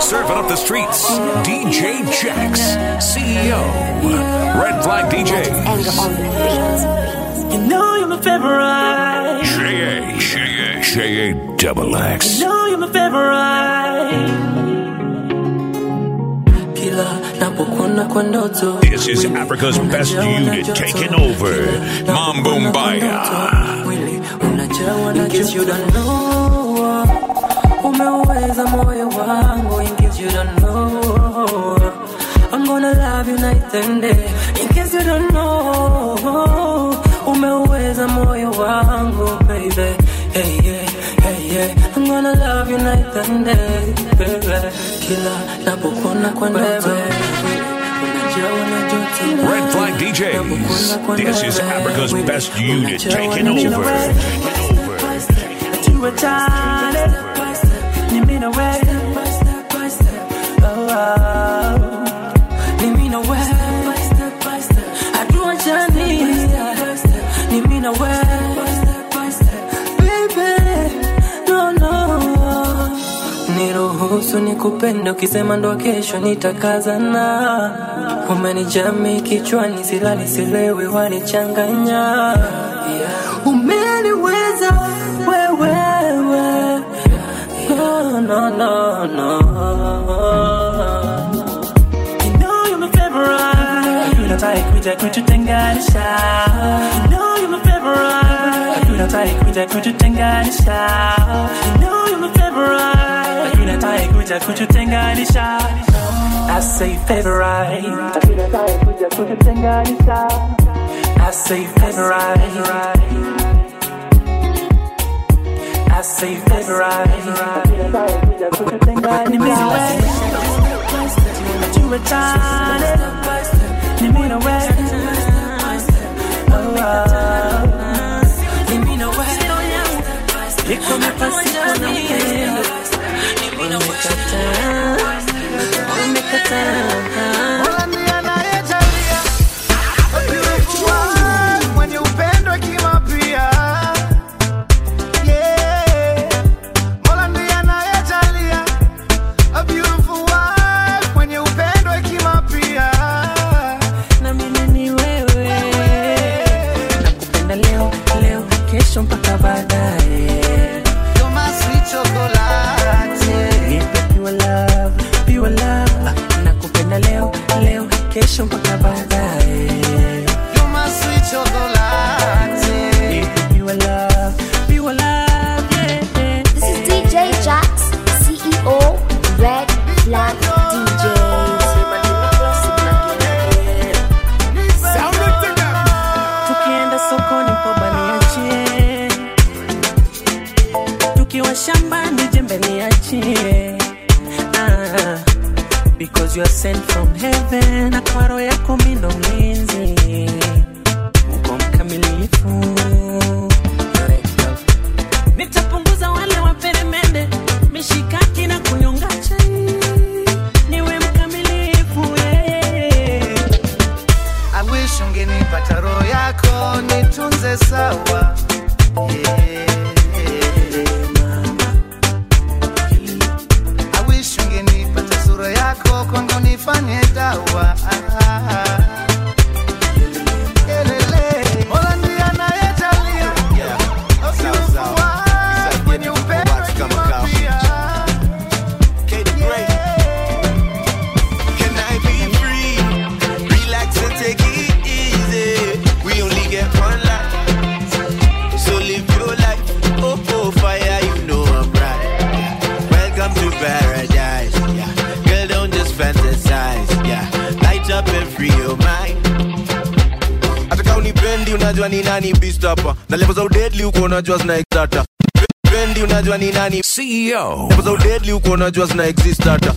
Serving up the streets, DJ Jaxx, CEO, Red Flag DJs. You know you're my favorite. Shay Shay Shay Double X. You know you're my favorite. Kila napokuona kwa ndoto This is Africa's best unit taking over. Mambo Mbaya. mwili unajawa na joto. you don't know umeuweza moyo wangu in case you don't know. I'm gonna love you night and day. In case you don't know. Umeuweza moyo wangu baby. Hey yeah hey yeah. I'm gonna love you night and day baby. Kila napokuona kwa ndoto unajawa na joto Red Flag DJs. This is Africa's best unit. taking over. You were tired, ni mimi na wewe. Oh, oh. Ni mimi na wewe. Hatuachani, ni mimi na wewe. Baby, no, no. Niruhusu nikupende, ukisema ndo kesho nitakazana. Umenijami kichwani, silali silewi, wanichanganya. Umeniweza no, no, no. You know you're my favorite. Tunataka kuja kututenganisha. You know you're my favorite. Tunataka kuja kututenganisha. You know you're my favorite. Tunataka kuja kututenganisha. I say favorite. Tunataka kuja kututenganisha. I say favorite. I say favorite. Ni mimi wewe. Najua tani. Ni mimi na wewe. Ni mimi na wewe. Niko ungenipata yako kwangu nifanye dawa deadly uko unajua zina exata pendi unajua ni nani? CEO. level za deadly uko unajua zina exist hata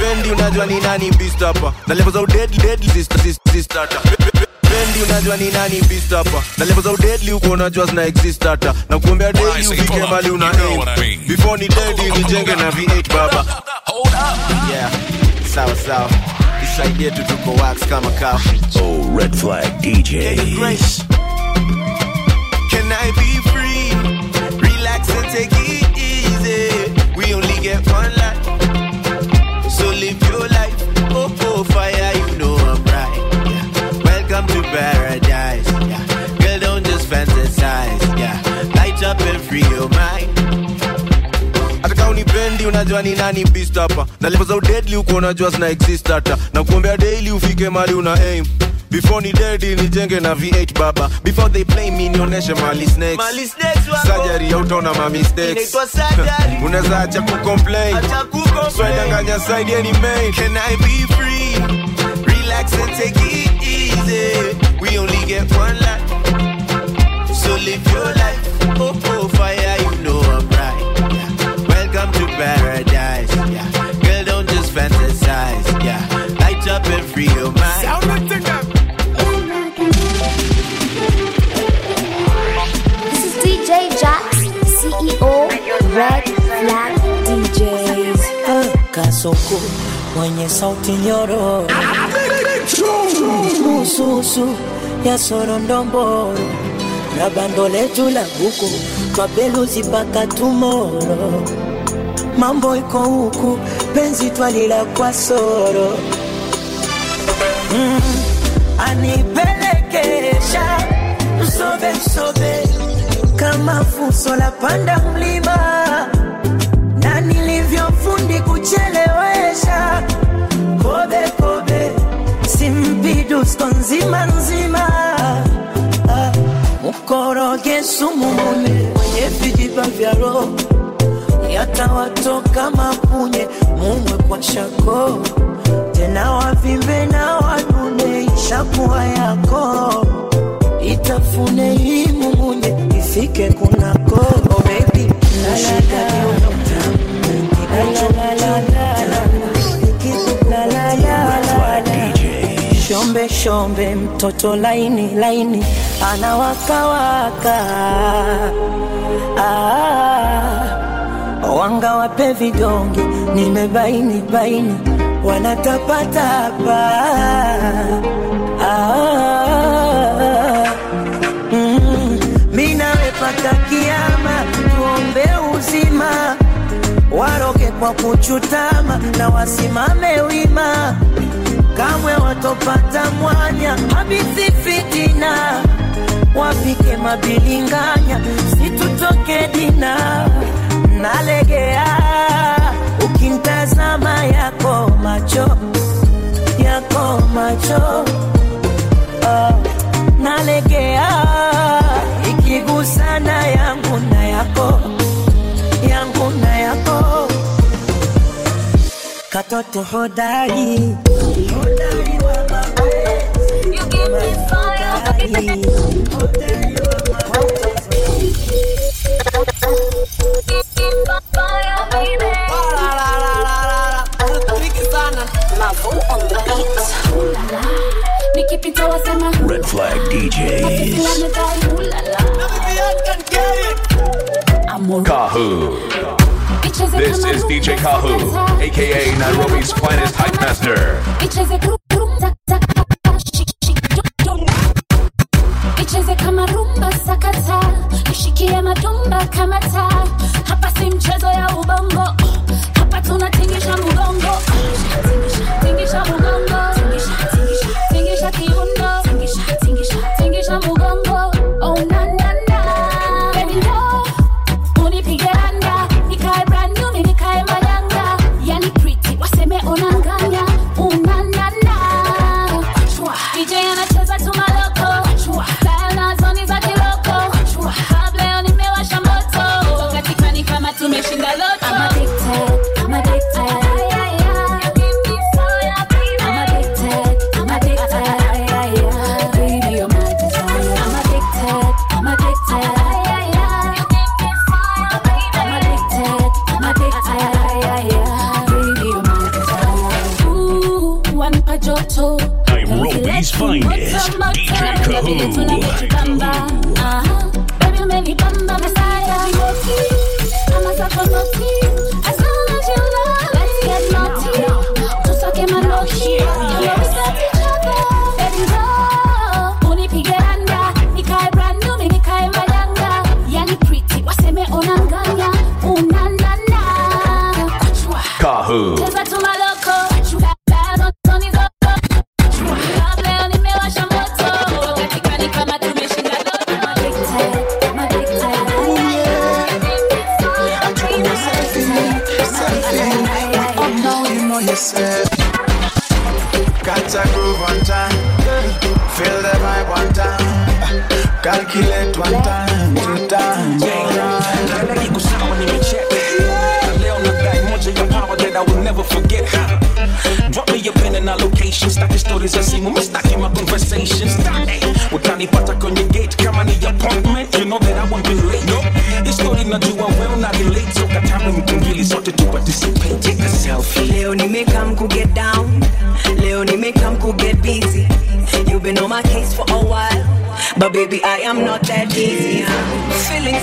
pendi unajua ni nani beast hapa? Na level za deadly deadly exist hata pendi unajua ni nani beast hapa? Na level za deadly uko unajua zina exist hata na kuombea When I daily say ufike pull up, mali you una aim. what I mean. before ni deadly nijenge na V8 baba. Hold up. yeah. Sawa sawa. Isaidie tu tuko wax kama kawa Oh, Red Flag DJs. Can I be free? Relax and take it easy. We only get one life, so live your life. Oh, oh fire, you know I'm right. Yeah. Welcome to paradise. Yeah. Girl, don't just fantasize. Yeah. Light up and free your mind unipendi unajua ni nani bistapa na levo za udedli uko unajua zina exist hata na kuombea daily ufike mali una aim before ni dead nijenge na v8 baba before they play me nionyeshe mali snakes Mali snakes wako. surgery hautaona ma mistakes Inaitwa surgery. unaweza acha kucomplain Acha kucomplain. swedanganya side any main Can I be free? Relax and take it easy. We only get one life. So live your life. Oh, oh, fire, you know I'm right. Yeah. Welcome to paradise. Red Flag DJs. kasoko mwenye sauti nyororo ya sorondomboro na bando letu la buku twapeluzi mpaka tumoro. Mambo iko huku penzi twalila kwa soro. Mm, anipelekesha msobe msobe. Kama fuso la panda mlima kuchelewesha. Kobe kobe simpidusko nzima nzima. Ah, mkoroge sumu mune mwenye vijiba vya roho. Yatawatoka mapunye mumwe kwa shako. Tena wavimbe na wanune ishakuwa yako. Itafune hii mumunye ifike kunako. Oh baby shombe mtoto laini laini anawakawaka ah, wanga wape vidonge nimebaini baini wanatapatapa. Ah, mm, kiama tuombe uzima waroge kwa kuchutama na wasimame wima watopata mwanya habisi fitina wapike mabilinganya situtoke dina. Nalegea ukimtazama yako macho yako macho. Ah, nalegea ikigusana yangu na yako yangu na yako. Katoto hodari Red Flag DJs. This is DJ Kahu, aka Nairobi's finest hype master. Icheze kama rumba sakata. Nishikie madumba kama taa. Hapa si mchezo ya ubongo. Hapa tunatingisha mgongo finest, DJ Kahu.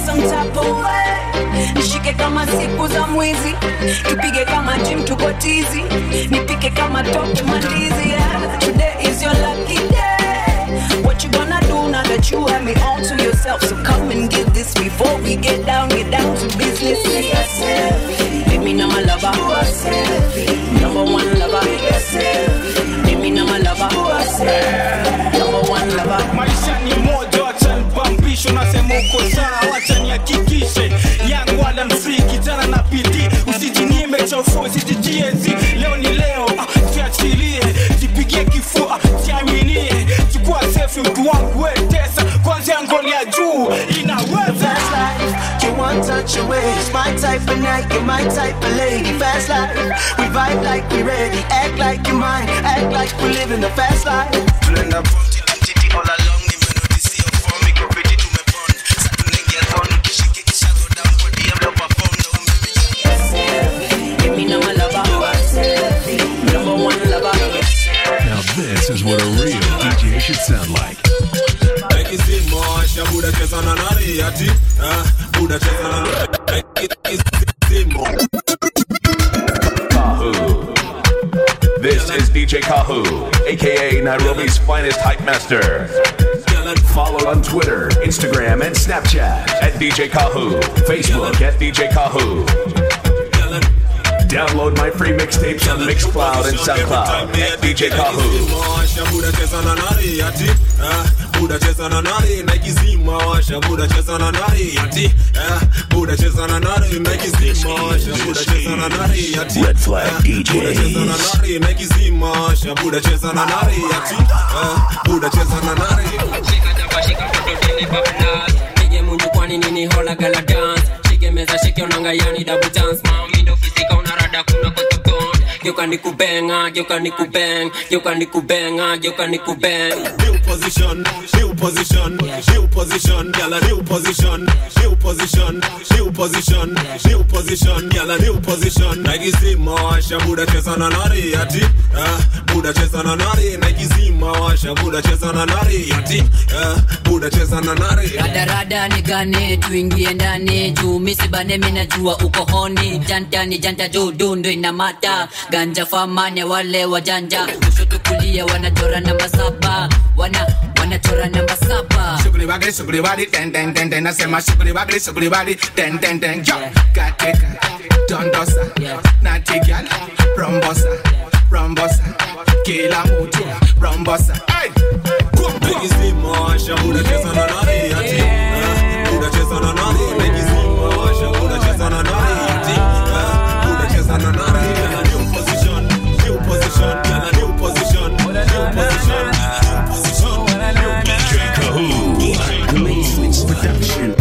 Some type of way Nishike kama siku za mwizi. Tupige kama gym tuko tizi. Nipike kama toki mandizi yeah. Today is your lucky day. What you gonna do now that you have me all to yourself? So come and get this before we get down Get down to business. Baby now my lover. Number one lover. Baby now my lover. Number one lover. Maisha ni moja wacha nipambisho nasema uko sawa nihakikishe yangu wala msiki tena na bidii usijinyime cha ufo usijijiezi leo ni leo ah, jiachilie jipigie kifua jiaminie chukua sefi mtu wangu wetesa kwanzia ngoli ya juu inaweza Fast life, you want touch away. It's my type of night, you're my type of lady. Fast life, we vibe like we ready. Act like you're mine, act like we living the fast life. Finest master. Follow on Twitter, Instagram, and Snapchat at DJ Kahu. Facebook at DJ Kahu. Download my free mixtapes on Mixcloud and SoundCloud at DJ Kahu. Buda cheza na cheza na nani washa. Buda cheza na nani? Ati eh, buda cheza na nani? Na ikizima washa. Buda cheza na nani? Ati Red Flag ah, buda cheza na DJs. nani? Na ikizima washa. Buda cheza na nani? Ati eh, buda cheza na nani? Shika jaba, shika koto ni bablas Pige munju kwani nini hola gala dance? Shike meza, shike onanga yani double dance Mami Geuka ni kubenga, geuka ni kubeng Geuka ni kubenga, geuka ni kubeng New position, new position, new position, gala new position, new position, new position, new position, gala new position. Naikizima washa buda cheza na nari ati, ah, buda cheza na nari. Naikizima washa buda cheza na nari ati, ah, buda cheza na nari. radarada nigane tuingie ndani juu misibane najua uko honi janta ni janta juu dundu inamata ganja famane wale wajanja kushoto kulia wanachora namba saba wana wanachora namba saba Sugri bagri, sugri bari, ten ten ten ten. Nasema sugri bagri, sugri bari, ten ten ten. Yo, katika, dondosa, nati gyal, rombosa, rombosa, kila mtu, rombosa. Hey, Naikizima washa buda cheza na nari ati, Kahu.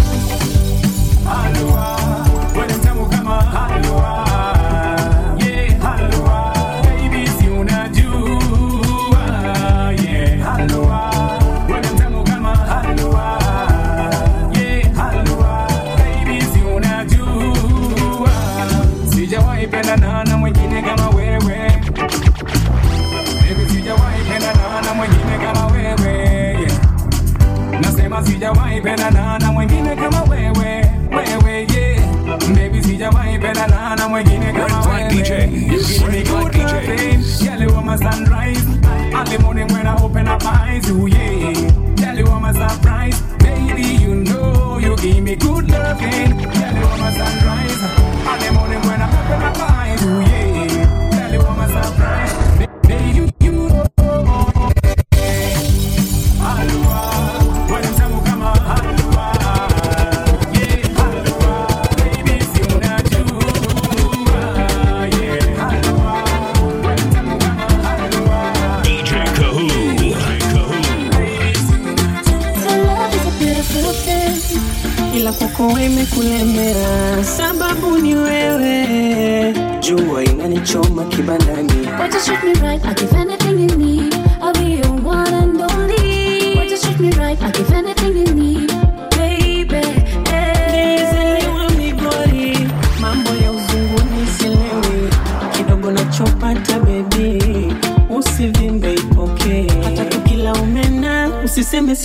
Nasema sijawahi pendana na mwingine kama wewe, wewe yeah. Baby sijawahi pendana na mwingine kama wewe. DJs. You give me good loving. Girl, you are my sunrise. Early morning when I open up my eyes, oh yeah. Girl, you are my surprise. Baby, you know you give me good loving. Girl, you are my sunrise. Early morning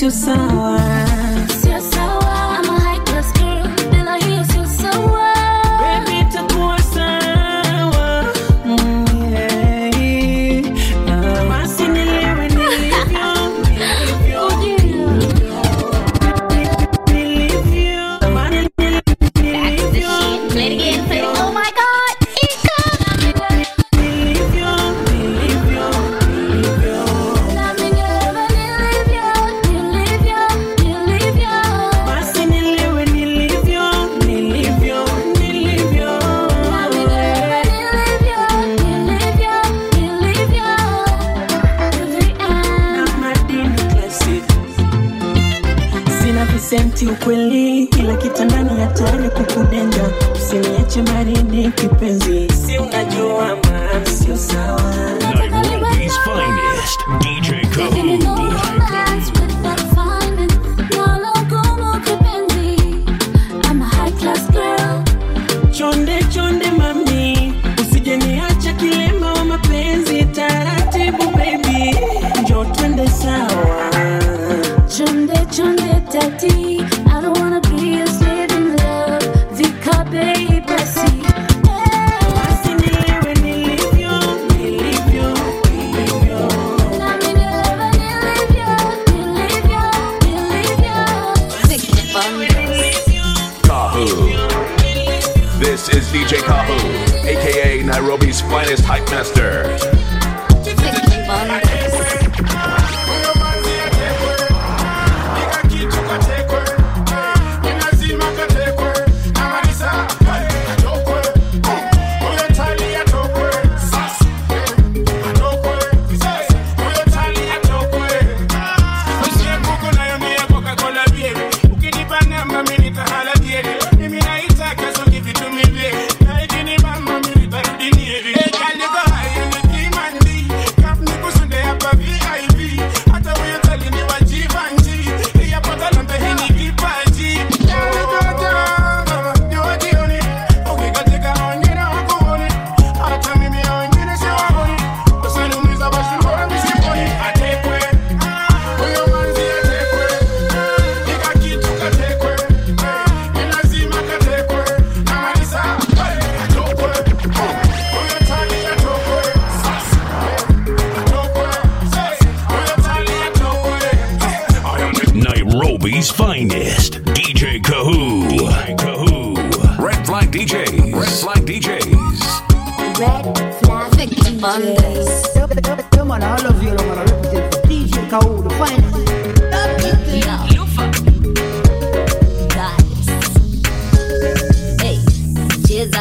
usiseme sio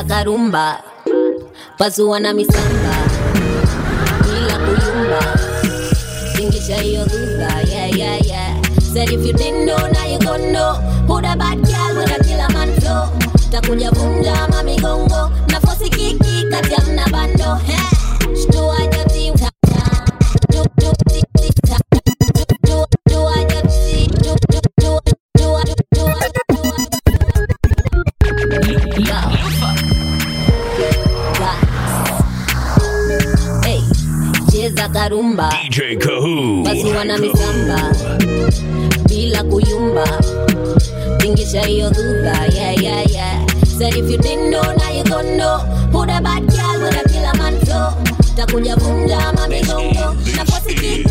cheza karumba pasua na misamba bila kuyumba tingisha hiyo dhudha yeah, yeah, yeah. Said if you didn't know, now you gon' know Who the bad girl with a killer man flow Takuja vunja mamigongo Nafosi kiki kati ya mna bando Hey, shtua joti uta Du- du- ti- ti- ta. Du- du- dua joti Du- du- dua- dua- dua- dua- cheza DJ Kahu. pasua na misamba. Bila kuyumba. Tingisha hiyo dhudha yeah, yeah, yeah. Said if you didn't know, now you gon' know. Who the bad girl with a killer man flow Takuja vunja mamigongo Nafosi kiki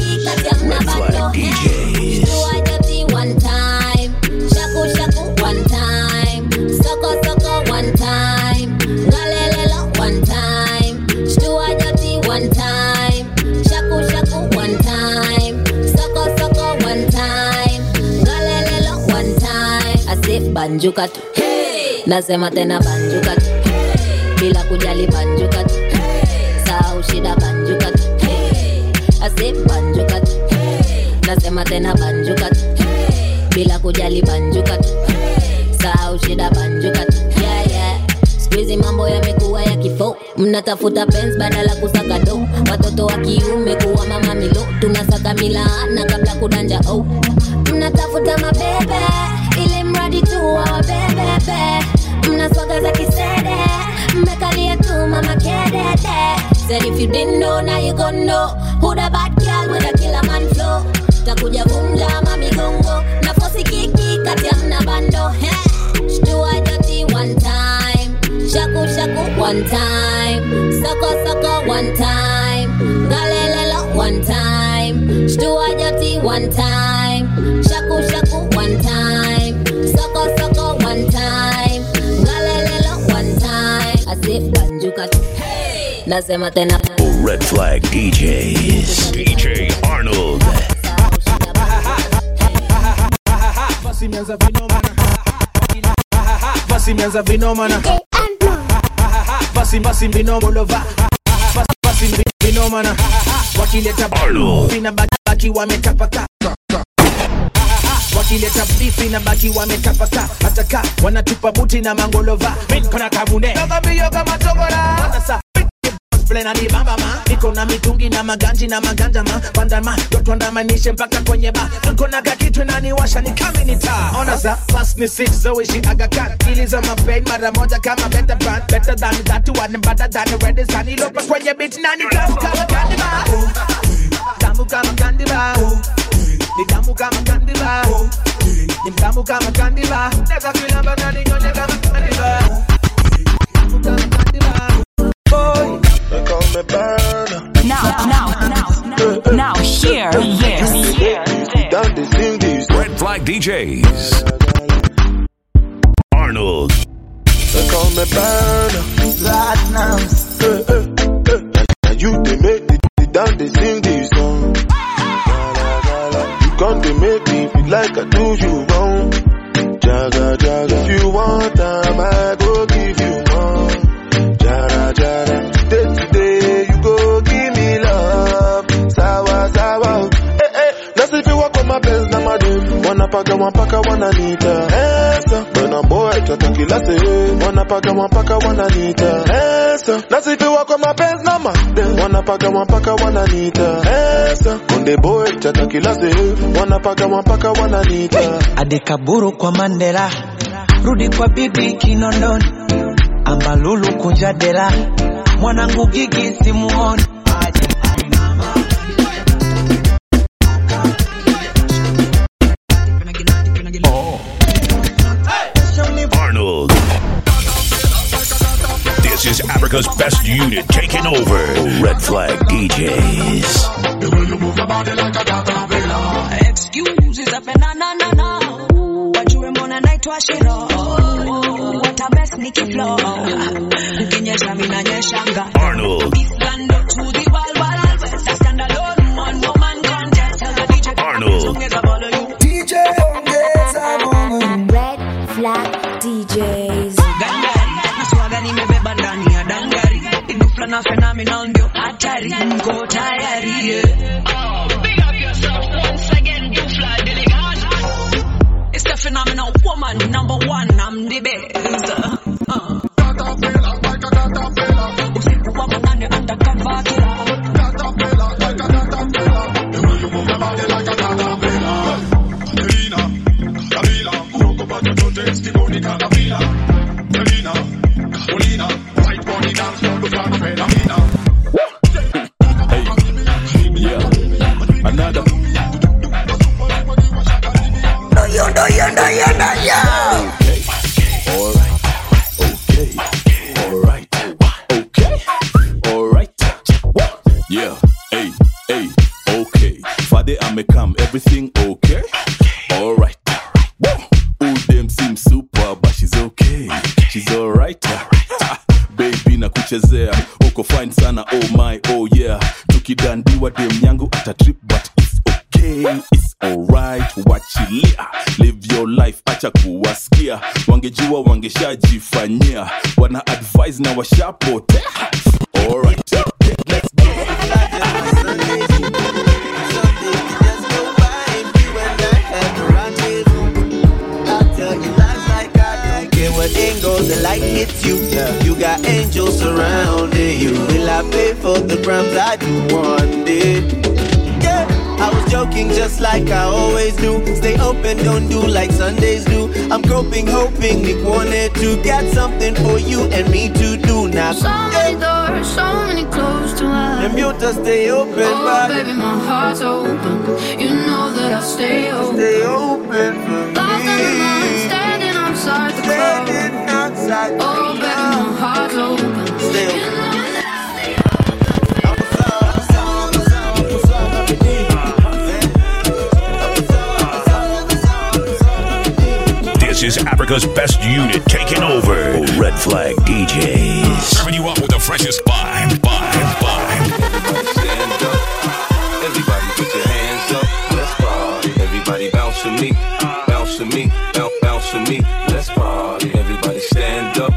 banjuka tu. Nasema tena banjuka tu. Bila kujali banjuka tu. Sahau shida banjuka tu. Asif banjuka tu. Nasema tena banjuka tu. Bila kujali banjuka tu. Sahau shida banjuka tu. Squeezy mambo yamekuwa ya kifo. Mnatafuta pens badala kusaka do watoto wa kiume kuwa mama milo. Tunasaka milaana kabla kudanja oh. mnatafuta mabebe Said if you didn't know, now you gon' know. Who the bad Nasema tena Red Flag DJs. DJ Arnold. Basi imeanza vinomana. Basi imeanza vinomana. Basi basi vinomolova. Basi basi vinomana. Wakileta Arnold. vina baki baki wametapaka. Wakileta bifi na baki wametapaka. Hataka wanatupa buti na mangolova. Mimi kona kabune. Toka mbio kama togora. Sasa Plena ni bamba ma. Niko na mitungi na maganji na maganja ma. Panda ma Dotwandamanishe mpaka kwenye ba. Niko na kakitu inaniwasha ni kama ni taa Ona sa Fast ni six so ishi aga cut. Iliza mapain mara moja kama better brand. Better than that one better than red sun Ilopa kwenye beat na ni tamu kama candy bar Tamu kama candy bar Ni tamu kama candy bar Ni tamu kama candy bar Neka kilamba na ni nyonye kama candy bar Boy They call me burner. Now, now, now, now, hear this. Down the sing this. Red Flag DJs. Arnold. They call me burner. Platinums. Eh. Now you they make the, the down they sing this song. You come they make me feel like I do you wrong. Jaga jaga. wanapaka mapaka wananiita. Esa. Boy tata kila sehemu wanapaka mapaka wananiita Nasifiwa kwa mapenzi na madem wanapaka mapaka wananiita. Konde boy tata kila sehemu wanapaka mapaka wananiita Hadi kwa Mandela. Rudi kwa bibi Kinondoni. Ambalulu kunja dela Mwanangu gigi simuoni. This is Africa's best unit taking over. Red Flag DJs. Excuses up and na na na na. Wajue mbona naitwa Shiro. Watabes nikiflow. Ukinyesha mimi nanyeshanga. Arnold. Islando to the wild wild west. I stand alone, one woman contest. Tell the DJ Arnold. ongeza volume. DJ ongeza volume. Red Flag Igufla na phenomenal ndio hatari. Mko tayari? Yeah. Big up yourself once again, Dufla Diligas. It's the phenomenal woman, number one, I'm the best. Uh. Usiku wa manane undercover killer. Tukidandiwa dem yangu ata trip but it's okay it's alright wachilia live your life acha kuwasikia wangejua wangeshajifanyia wana advise na washapotea alright let's go When angle the light hits you. You got angels surrounding you. Will I pay for the crimes I do one day? Yeah, I was joking just like I always do. Stay open, don't do like Sundays do. I'm groping, hoping Nick wanted to get something for you and me to do now. So many doors, so many closed to us. And you to stay open, Oh, but baby, my heart's open. You know that I stay open. Stay open for the moment, standing outside the club. outside Oh, baby, my heart's open. Stay You know is Africa's best unit taking over. Red Flag DJs. Serving you up with the freshest vibe, vibe, vibe. Stand up. Everybody put your hands up. Let's party. Everybody bounce with me. Bounce with me. Bounce, bounce with me. Let's party. Everybody stand up.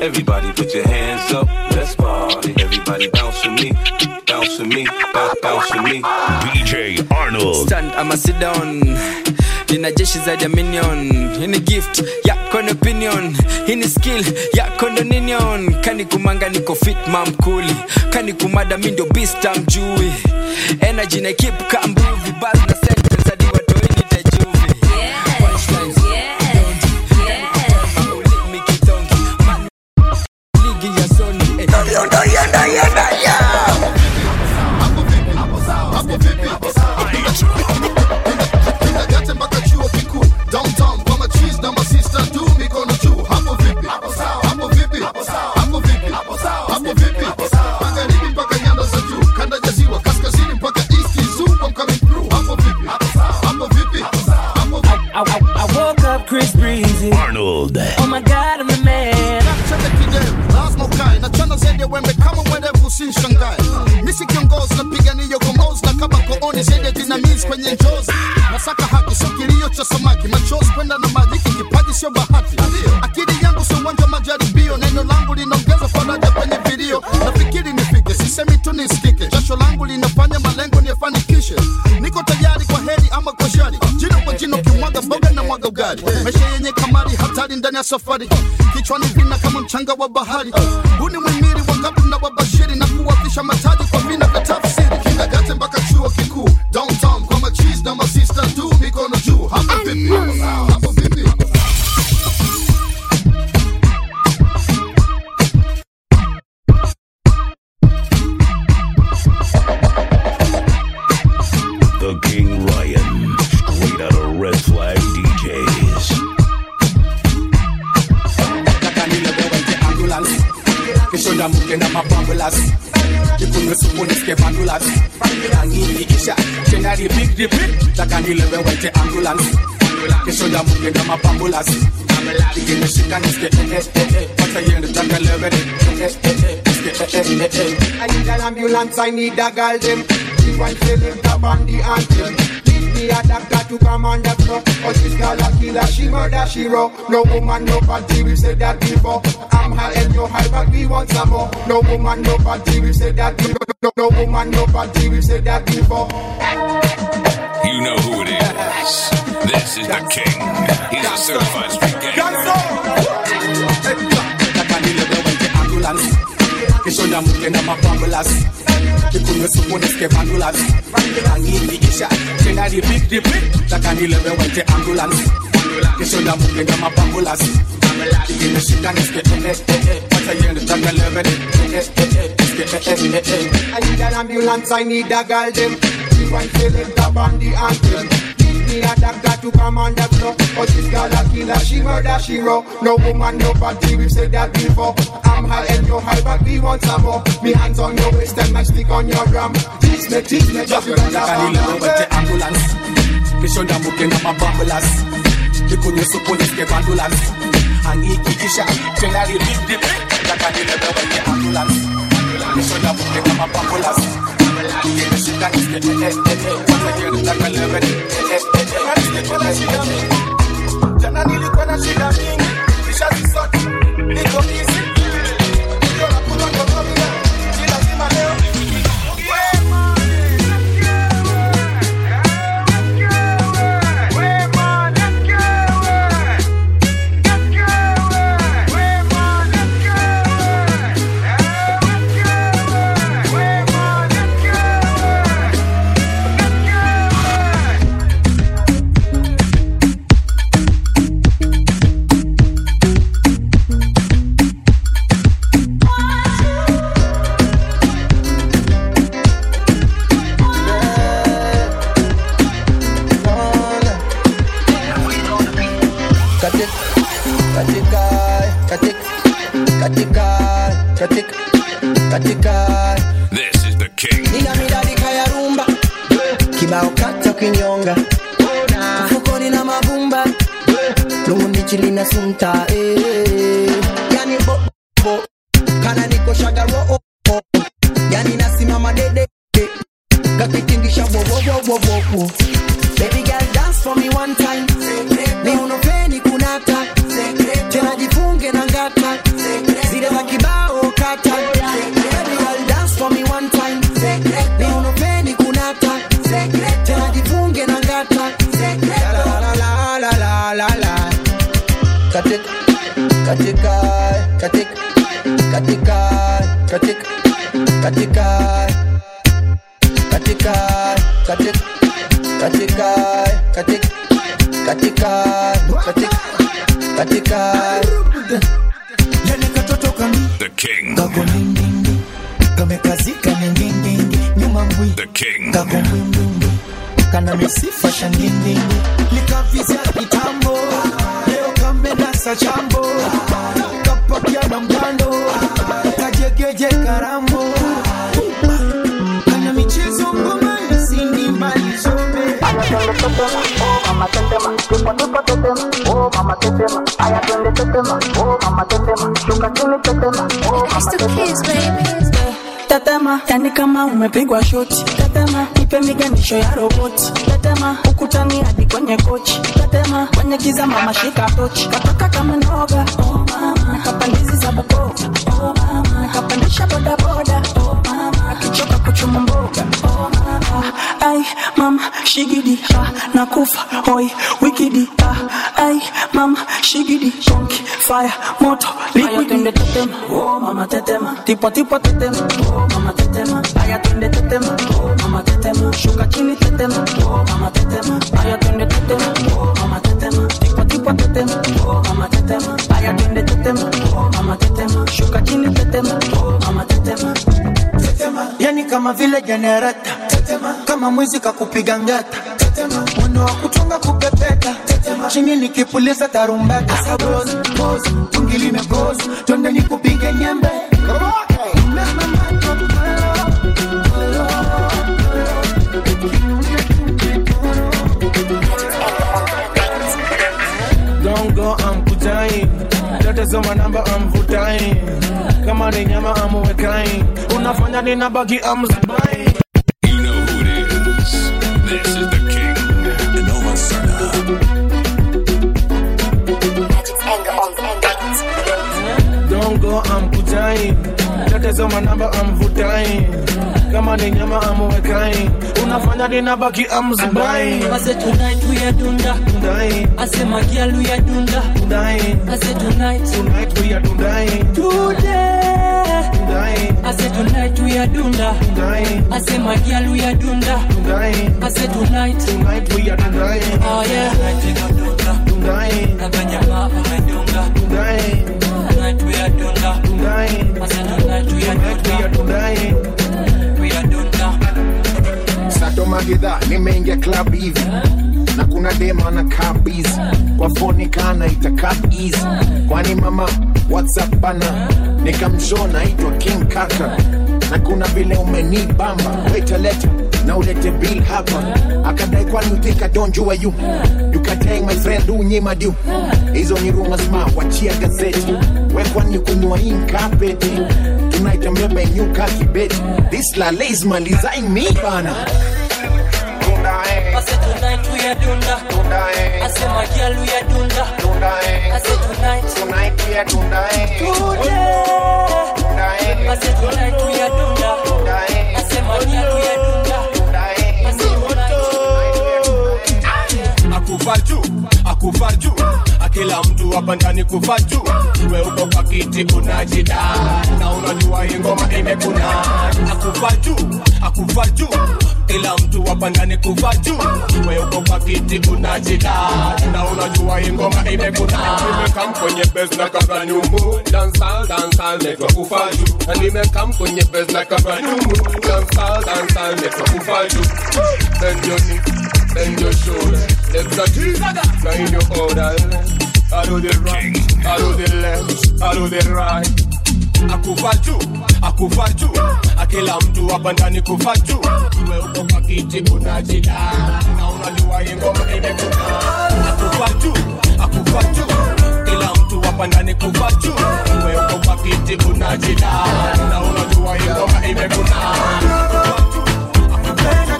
Everybody put your hands up. Let's party. Everybody bounce with me. Bounce with me. Bounce, bounce with me. DJ Arnold. Stand, I'ma sit down nina jeshi zaidi ya minion hii ni gift yako ni opinion. Hii ni skill yako ndo ninion. Kani kumanga niko fit mamkuli kani kumada mi ndio bista energy na keep kambuvi bas na sentence hadi watoini tajuvi ligi ya Sony, eh. Arnold. Oh my God, I'm the man. chana kidevu lazima ukae na chana zaidi ya wembe kama mwerevu usinshangae misi kiongozi napigania komozi na kama kooni zaidi ya jinamizi kwenye njozi nasaka haki sio kilio cha samaki machozi kwenda na maji hiki kipaji sio bahati akili yangu sio uwanja wa majaribio neno langu linaongeza faraja kwenye vilio nafikiri nifike sisemi tu nisikike jasho langu linafanya malengo niyafanikishe mboga na mwaga ugali maisha yenye kamari hatari ndani ya safari. Kichwani vina kama mchanga wa bahari. Huu ni mwimiri wa kabla na wabashiri na kuwapisha ndamuke na mapambulas kikunywe supu nisike bandulas. Angiikisha tena repeat repeat. Nataka nilewewe ambulance. Kesho ndamuke na mapambulas ikinishika nisike eh eh eh eh. Hata yende taka lewe eh eh eh eh nisike eh eh eh eh. I need an ambulance, I need a girl them. If I feel him tap on the anthem. Need me a doctor to come on the floor. Cause this girl a killer, she murder, she raw. No woman, no body, we said that before. I'm high and you're high, but we want some more. No woman, no body, we said that before. No, no woman, no body, we said that before. You know who it is. This is the King. He's a certified street eh eh eh eh. Eh eh eh eh eh eh I need an ambulance, I need a. If I feel him tap on the anthem. Me a doctor to come on the floor. Cause this girl a killer, she murder, she raw. No woman, no body, we've said that before. I'm high and you're high, but we want some more. Me hands on your waist and my stick on your drum. Tease me, tease me, just like nataka nilewewe ambulance kesho ndamuke na mapambulas kikunywe supu nisike bandulas angiikikisha tena repeat repeat nataka nilewewe ambulance kesho ndamuke na mapambulas ikinishika nisike eh eh eh Jana nilikuwa na shida mingi, kisha zisoti, niko busy. Mama tetema, tuko tuko tetema, oh mama tetema, aya twende tetema, oh mama tetema, shuka chini tetema, oh mama tetema. tetema yani kama umepigwa shoti. Tetema nipe miganisho ya roboti. Tetema ukutani hadi kwenye kochi. Tetema kwenye giza mama shika tochi. Katoka kama noga oh mama kapandizi za bokova oh mama kapandisha bodaboda oh mama akichoka kuchuma mboga. Oh mama. Ai mama shigidi na nakufa hoi wikidi ha ai mama shigidi konki fire moto liquid twende tetema. Oh mama tetema. Tipo tipo tetema. Oh mama tetema. Aya twende tetema. Oh mama tetema. Shuka chini tetema. Oh mama tetema. Aya twende tetema. Oh mama tetema. Tipo tipo tetema. Oh mama tetema. Aya twende tetema. Oh mama tetema. Shuka chini tetema. Oh mama tetema. Tetema yani kama vile jenereta kama mwizi kakupiga ngata. Tetema. Mwendo wa kutunga kupepeta. Chini nikipuliza tarumbeta. Sabozi bozi tungi limekozi twende nikupige nyembe. Don't go amkutai Lete soma namba amvutai Kama ni nyama Unafanya nina bagi amzibai Dongo amputai, tatazama namba amvutai, kama ni nyama amwekai, unafanya blind. I said tonight we are dunda, dundai. Ase magialu ya dunda, I said tonight, tonight we are dundai. Today. Ase tonight we are dunda. Ase we are dunda. Ase tonight. Tonight we are dunda. Oh yeah. Tonight we are dunda. Dundai Nakanyama umedunga Dunda. Tonight we are dunda. Ase tonight we are dunda. we are We are dunda. Sato magidha nimeingia club hivi. Na kuna dema na kabizi kwa foni kana itakaa easy kwani mama whatsapp bana nikamshoa naitwa King Kaka, na kuna vile umenibamba. Weta leta na ulete bill hapa. Akadai kwani utika donjua yu yukatai my friend unyima diu hizo ni rumors ma wachia gazeti. We kwani kunywa inkapeti tunaita mbebe nyuka kibeti this la lazima lizain mi bana. Tundae, tundae, asema gyalu ya dunda. tonight. I said tonight. Tonight we are tonight. Today. Tonight. I said tonight we are tonight. I said money we are tonight. I said tonight. Akuvarju, akuvarju. Akila mtu hapa ndani kufa tu. we uko kwa kiti unajida na unajua hii ngoma imekuna. Akufa tu akufa tu kila mtu hapa ndani kufa tu. we uko kwa kiti unajida na unajua hii ngoma imekuna. Nimekam kwenye base na kabla nyumu dansal dansal netwa kufa tu, na nimekam kwenye base na kabla nyumu dansal dansal netwa kufa tu. bend your bend your shoulder. Left and right now in your order I do the right I do the left I do the right. Akufa juu akufa juu akila mtu hapa ndani kufa juu iwe uko kwa kiti kuna jida na unajua hii ngoma imekuna akufa juu akufa juu kila mtu hapa ndani kufa juu iwe uko kwa kiti kuna jida na unajua hii ngoma imekuna Pull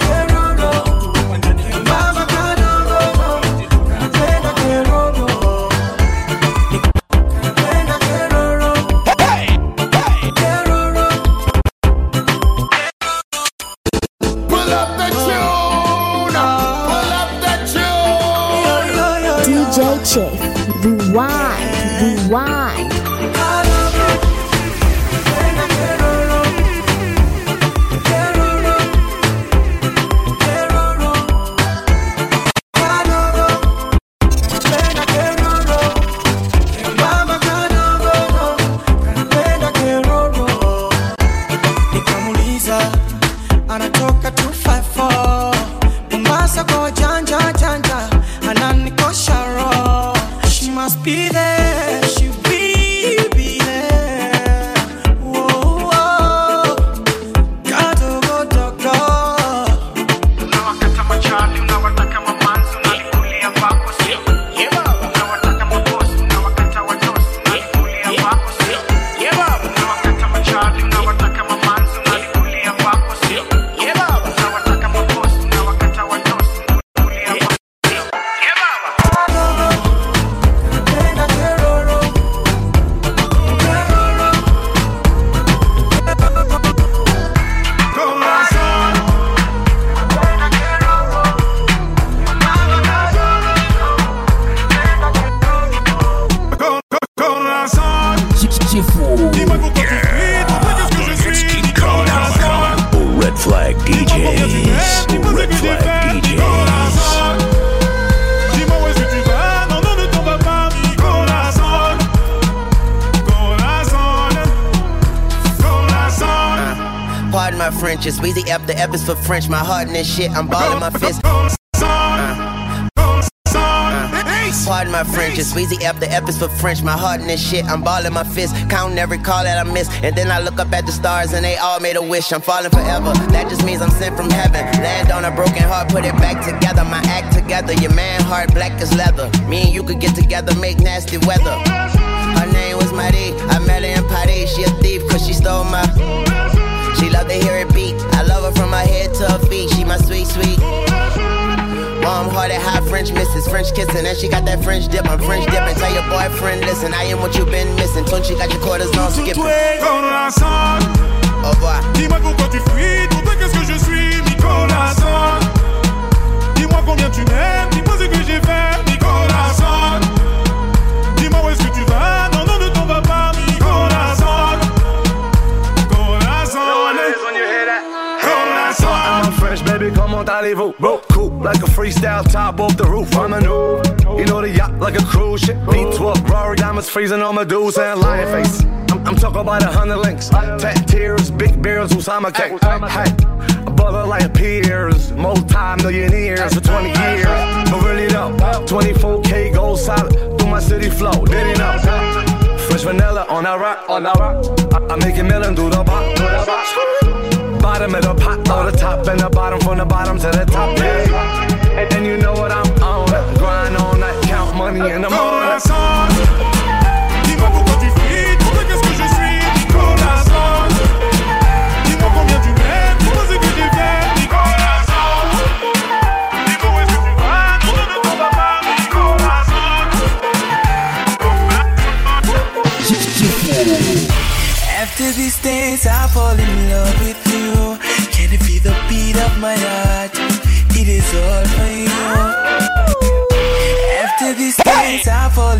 DJ Chief, rewind, rewind. Pardon my French, it's Weezy F. The F is for French. My heart in this shit, I'm balling my fist. Pardon my French, it's Weezy F. The F is for French. My heart in this shit, I'm balling my fist. Counting every call that I miss. And then I look up at the stars and they all made a wish. I'm falling forever. That just means I'm sent from heaven. Land on a broken heart, put it back together. My act together. Your man heart black as leather. Me and you could get together, make nasty weather. Her name was Marie. I met her in Paris. She a thief cause she stole my. She love to hear it beat. I love her from her head to her feet. She my sweet, sweet. Warm hearted, high French misses, French kissing, and she got that French dip. I'm French dipping. Tell your boyfriend, listen, I am what you've been missing. Tunchi got your quarters on skipping. Au revoir. Dis-moi pourquoi tu fuis, toi qu'est-ce que je suis, corazon. Dis-moi combien tu m'aimes, dis-moi ce que j'ai fait, comment allez-vous? Cool, like a freestyle top off the roof. I'm a new, you know the yacht like a cruise ship. V12, Rory diamonds freezing on my dudes and lion face. I'm, I'm talking about a hundred links, tat tears, big beers, Usama cake. Hey, a brother like peers, multi-millionaires for 20 years. But really though, 24K gold solid through my city flow. Did he know? Fresh vanilla on that rock, on that rock. I, I make it million do the bop, do the bop. Bottom of the pot, or the top and the bottom, from the bottom to the top. Yeah. And then you know what I'm on. Grind on that, count money in the morning. Corazon. Dis-moi pourquoi tu fuis, pour toi qu'est-ce que je suis, mi corazon. Dis-moi combien tu m'aimes, dis-moi ce que j'ai fait, mi corazon. Dis-moi où est-ce que tu vas, non, non, ne t'en va pas, mi corazon. After these days, I fall in love with you. Can it be the beat of my heart? It is all for you. After these days, I fall.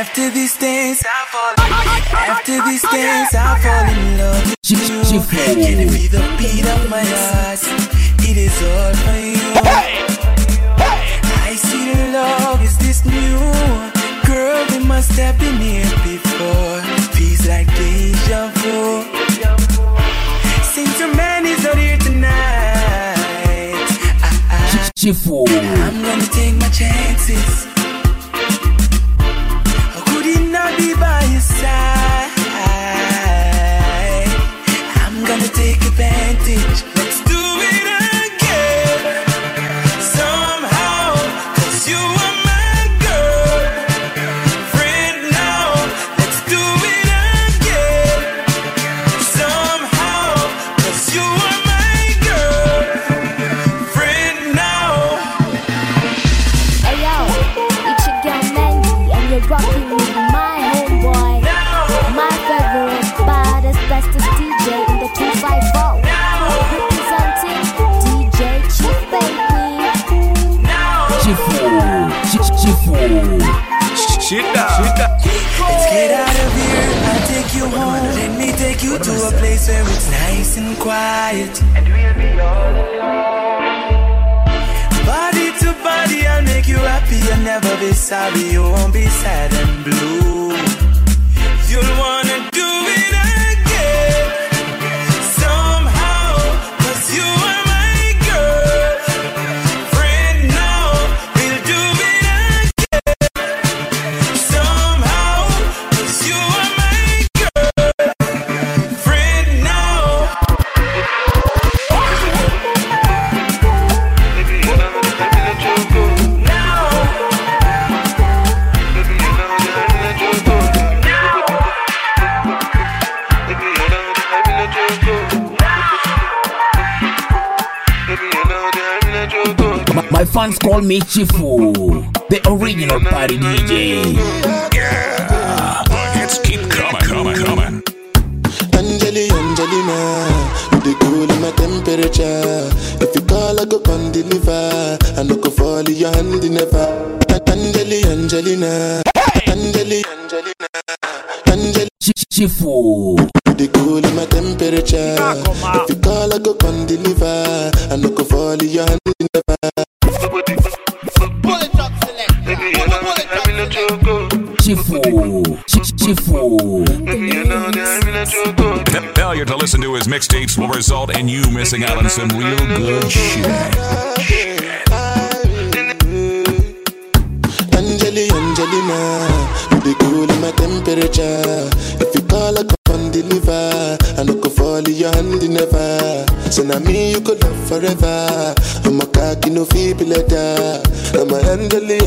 After these days, I fall. After these days, I fall in love with you. Can it be the beat of my heart? It is all for you. I see the love is this new. Girl, we must have been here before. Feels like deja vu. I, I'm gonna take my chances. Shida. Let's get out of here. I'll take you home. Let me take you to a place where it's nice and quiet. And we'll be all alone. Body to body, I'll make you happy. You'll never be sorry. You won't be sad and blue. You'll wanna do it fans call me Chifu, the original party DJ. Yeah. Hits keep coming, coming, coming. Angeli, Angelina, you the cool in my temperature. If you call, I go come deliver. I no go fall in your hand never. Angeli, Angelina, Angeli, Angelina, Angeli. Chifu. You the cool in my temperature. If you call, I go come deliver. I no go fall in your hand Chifu. Failure to listen to his mixtapes will result in you missing out on some real good shit. Angeli, Angelina, you the cool in my temperature. If you call, I come deliver. I go fall in your hand never. So now me you could love forever. I'm a cocky no feeble letter. I'm a Angeli,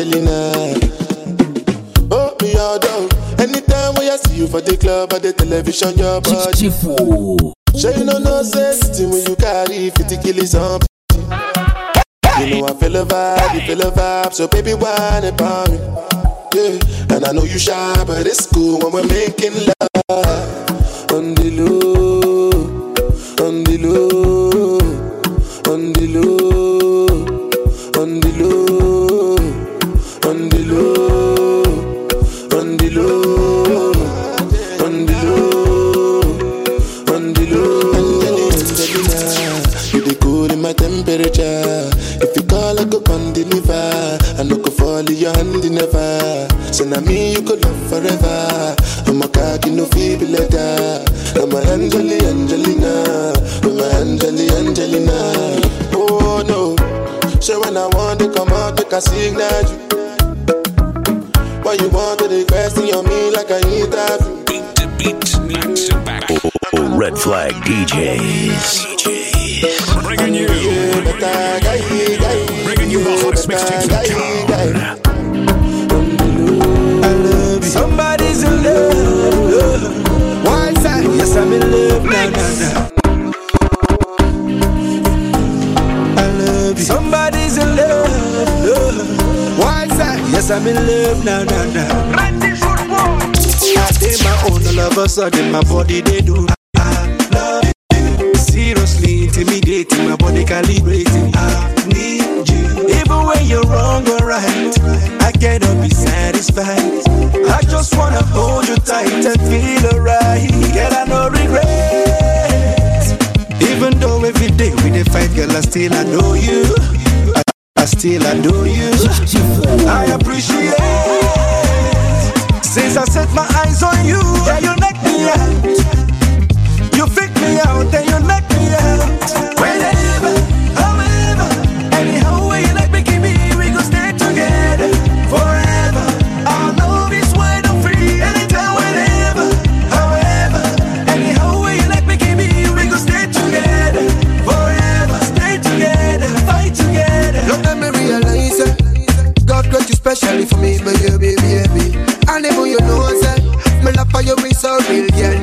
Angelina. Oh, me all down. Anytime when I see you for the club or the television, your body. Chifu. Oh. Sure you know no sense when you carry 50 kilos on. You know I feel a vibe, you feel a vibe, so baby whine about me. Yeah, and I know you shy, but it's cool when we're making love. On the low, go fall in your never. So now me you could love forever. I'm a cocky no feeble letter. I'm a Angeli Angelina, I'm a Angeli Angelina. Oh no, so when I want to come out, make a signal you. Why you want to request on me like I need that? Beat to beat, back to back. oh, Red Flag DJs. Bringing you, bringing you the hottest mixtapes Somebody's in love. Is that? Yes, I'm in love. Nah, nah, nah. I love you. Somebody's in love. Is that? Yes, I'm in love. Nah, nah, nah. I did my own all of a sudden, my body they do. I love you. Seriously intimidating, my body calibrating. I need when you're wrong or right, I cannot be satisfied. I just wanna hold you tight and feel alright. Girl, I no regret. Even though every day we dey fight, girl, I still adore you. I, I still adore you. I appreciate. Since I set my eyes on you, yeah, you knock me out. You pick me out, then you knock me out.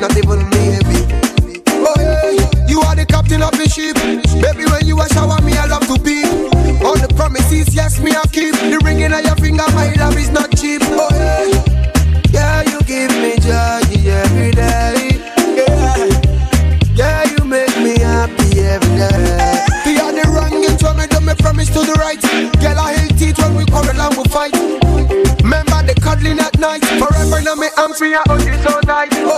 not even Navy. Oh yeah, you are the captain of the ship. Baby, when you a shower me, I love to be. All the promises, yes, me I keep. The ring in your finger, my love is not cheap. Oh yeah, yeah, you give me joy every day. promise to the right. Girl, I hate it when we quarrel and we fight. Remember the cuddling at night. Forever in my arms, we are only so this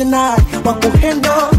professional wa kuhendo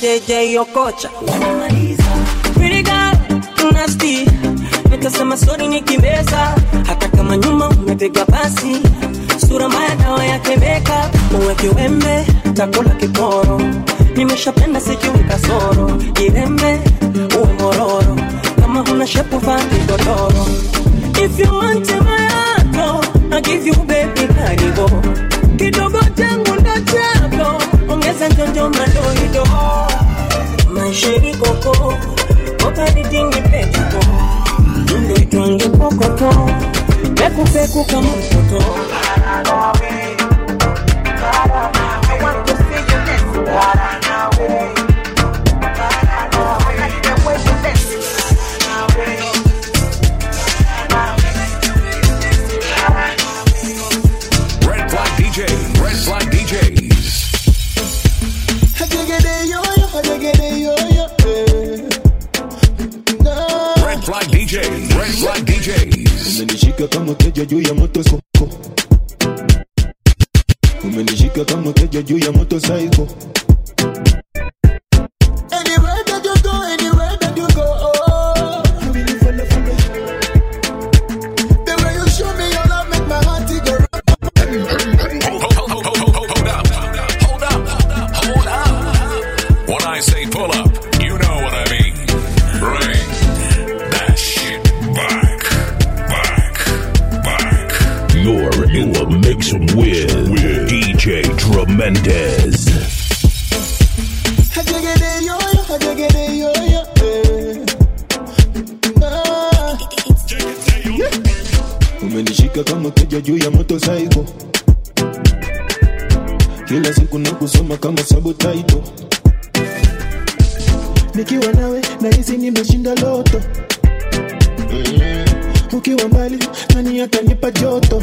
JJ Okocha. Pretty girl, nasty. Nikasema sori nikimeza, hata kama nyuma umepiga pasi. Sura mbaya dawa yake meka, uweke wembe, takula kiporo. Nimeshapenda sijui kasoro, jirembe, uwe mororo. Kama huna shepu vaa kigodoro. If you want my heart, I give you baby karibu. Kidogo changu ndo chako, ongeza njonjo madoido. shady coco. What are the thing you pay to go? You may drunk your coco. Peku peku kamu koto. Flag DJs. umenishika kama teja juu ya moto soko umenishika kama teja juu ya moto saiko mix with DJ yo, eh. Ah. umenishika kama keja juu ya moto saiko kila siku na kusoma kama sabotaito nikiwa nawe nahisi nimeshinda loto Mm. ukiwa mbali nani atanipa joto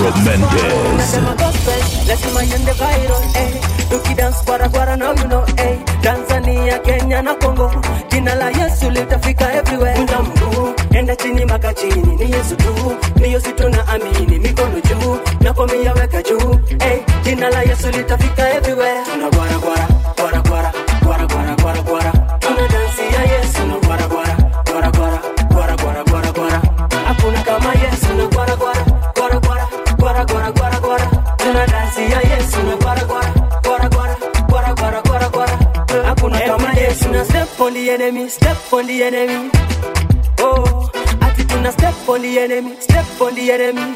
Tremendez. Mendez. lazima. Tanzania, Kenya na Kongo. jina la Yesu litafika everywhere. Kuna mguu, enda chini maka chini, ni Yesu tu, ni Yesu tunaamini, mikono juu, na komia weka juu, eh. Jina la Yesu litafika on the enemy, step on the enemy. Oh, ati tuna step on the enemy, step on the enemy.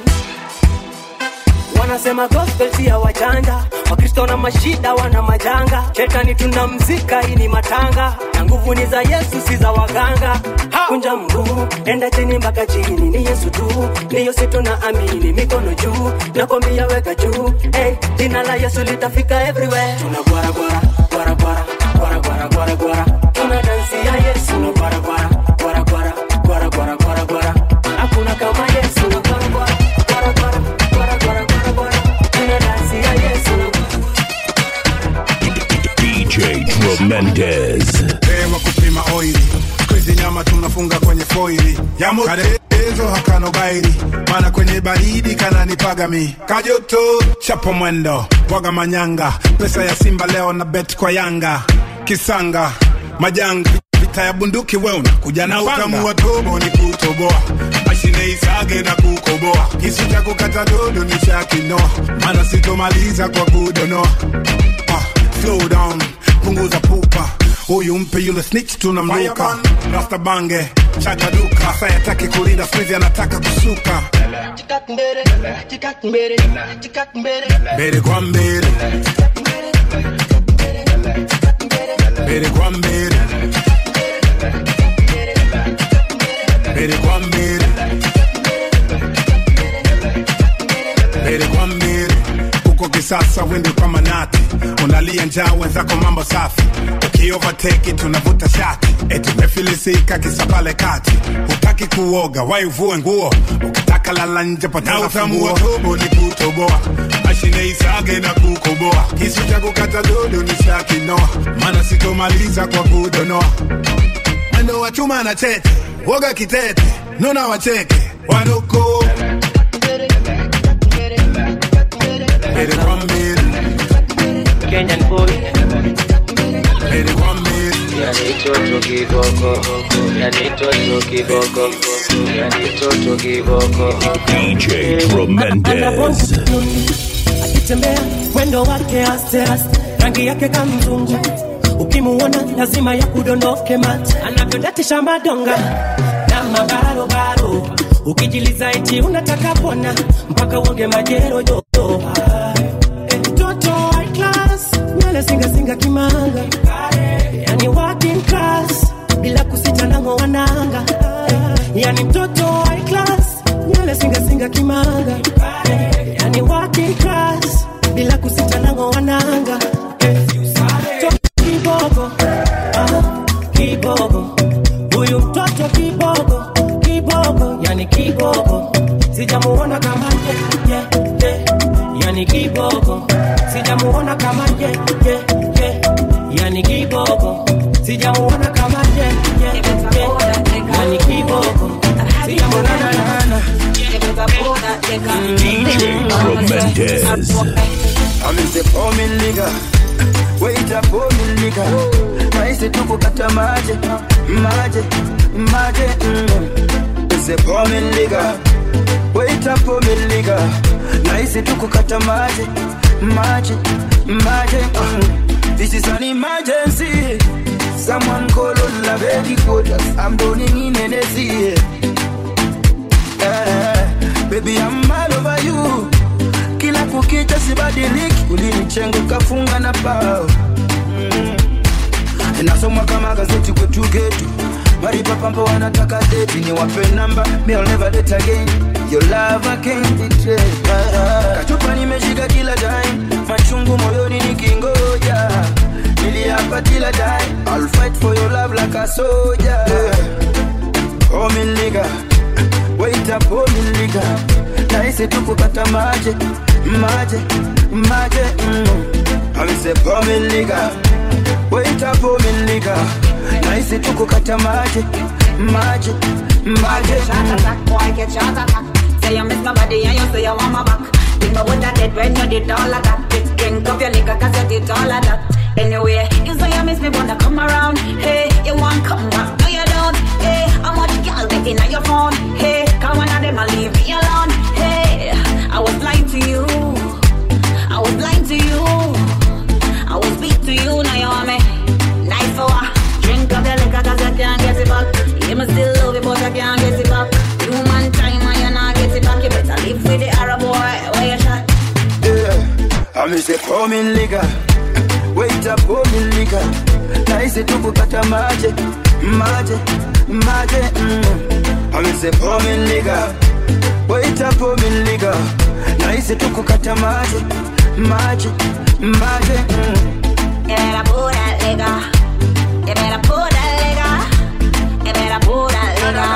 Wanasema gospel si ya wajanja, Wakristo na mashida wana majanga. Shetani tunamzika, hii ni matanga, na nguvu ni za Yesu, si za waganga. Kunja mguu, enda chini mpaka chini, ni Yesu tu, ni Yesu tunaamini, mikono juu, na komia weka juu. Hey, jina la Yesu litafika everywhere. Tuna gwara gwara, gwara gwara, gwara gwara gwara gwara. Mendez. Ewa tunafunga kwenye foili yamotezo hakano baili mana kwenye baridi kananipaga mi kajoto chapo mwendo bwaga manyanga pesa ya Simba leo na bet kwa Yanga kisanga majanga vita ya bunduki weuna unakuja na utamu wa tobo ni kutoboa. Mashine isage na kukoboa. Kisu cha kukata dodo ni shakinoa mana sitomaliza kwa kudonoa. Uh, slow down punguza pupa. Huyu mpe yule snitch tunamluka rasta bange chaga duka. Sayataki kulinda swizi anataka kusuka. Mbele kwa mbele mbele kwa mbele mbele mbele kwa kisasa wende kwa manati. Unalia njaa wenzako mambo safi. Ukiovateki tunavuta shati. Eti umefilisika kisa pale kati. Hutaki kuoga wai uvue nguo? Ukitaka lala nje patana utamu wa tobo ni kutoboa. Mashine isage na kukoboa. Kisu cha kukata dodo ni shakinoa mana sitomaliza kwa kudonoa. Mwendo wa chuma na chete woga kitete nuna wacheke. Wanuko mbele kwa mbele Kenyan boy. Mbele kwa mbele yani toto kiboko yani toto kiboko yani toto kiboko DJ Tremendous. akitembea mwendo wake aste aste rangi yake kamzungu ukimuona lazima ya kudondoke mate anavyodatisha madonga na mabarobaro ukijiliza eti unataka pona mpaka mtoto high class nywele singasinga kimanga. Yani working class bila kusita nango wananga yani mtoto high class nywele singasinga kimanga. Yani working class bila kusita nango wananga Mtoto yani kibogo sijamuona kama ye, ye, ye. yani kibogo sijamuona kama ye, ye, ye. yani kibogo sijamuona na- DJ Tremendous. I'm in the pour me liquor. Wait up, pour me liquor. Naisi tu kukata maji, maji, maji. Mm. Me nahisi tu kukata maji, maji, maji. Uh, This is an emergency. Someone call on la baby quarters. I'm burning in energy. Uh, baby, I'm all over you kila kukicha sibadiliki, ulinichenga ukafunga na bao mm. Nasoma kama gazeti kwetu getu, maripapambo wanataka deti, ni wape namba, me I'll never date again, your love I can't betray. Kachupa nimeshika kila time, machungu moyoni nikingoja, niliapa kila time, I'll fight for your love like a soldier. Oh, me nigga, wait up, oh, me nigga. Nahisi tu kukata maji. Maji maji mm. amise pomiliga waita pomiliga nahisi tu kukata maji. Maji maji Shot boy, get shot attack. Say you miss my body and you say you want my back. Think me woulda dead when you did all of that. Just drink up your liquor 'cause you did all of that. Anyway, you say you miss me, wanna come around. Hey, you want come back? No, you don't. Hey, how much girl waiting on your phone? Hey, come of them and leave me alone. Nahisi tu kukata maji maji maji mm. amise pomiliga waita pomiliga nahisi tu kukata maji maji maji mm. You better pull that liquor. You better pull that liquor. You better pull that liquor.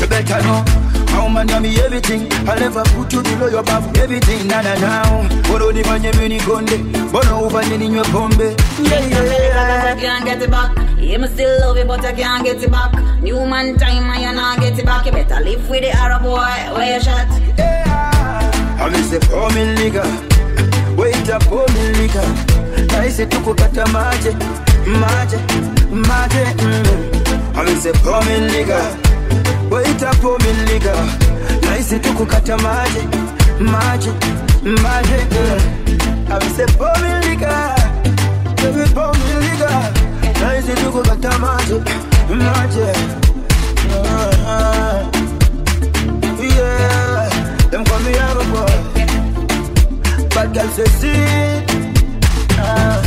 You better know how man me everything. I'll never put you below your babu everything. Na na na. Boro di manye mini konde. Bono ufanye ninywe pombe. Yeah yeah. I can't get it back. You me still love it, but I can't get it back. New man time and you not get it back. You better live with the Arab boy. Where you shot? amise pomiliga Japo umeniga nahisi tu kukata maji maji maji eh. uh. Avisepo umeniga Baby po umeniga nahisi tu kukata maji maji uh. Yeah, them call me Arabo but girl say see uh.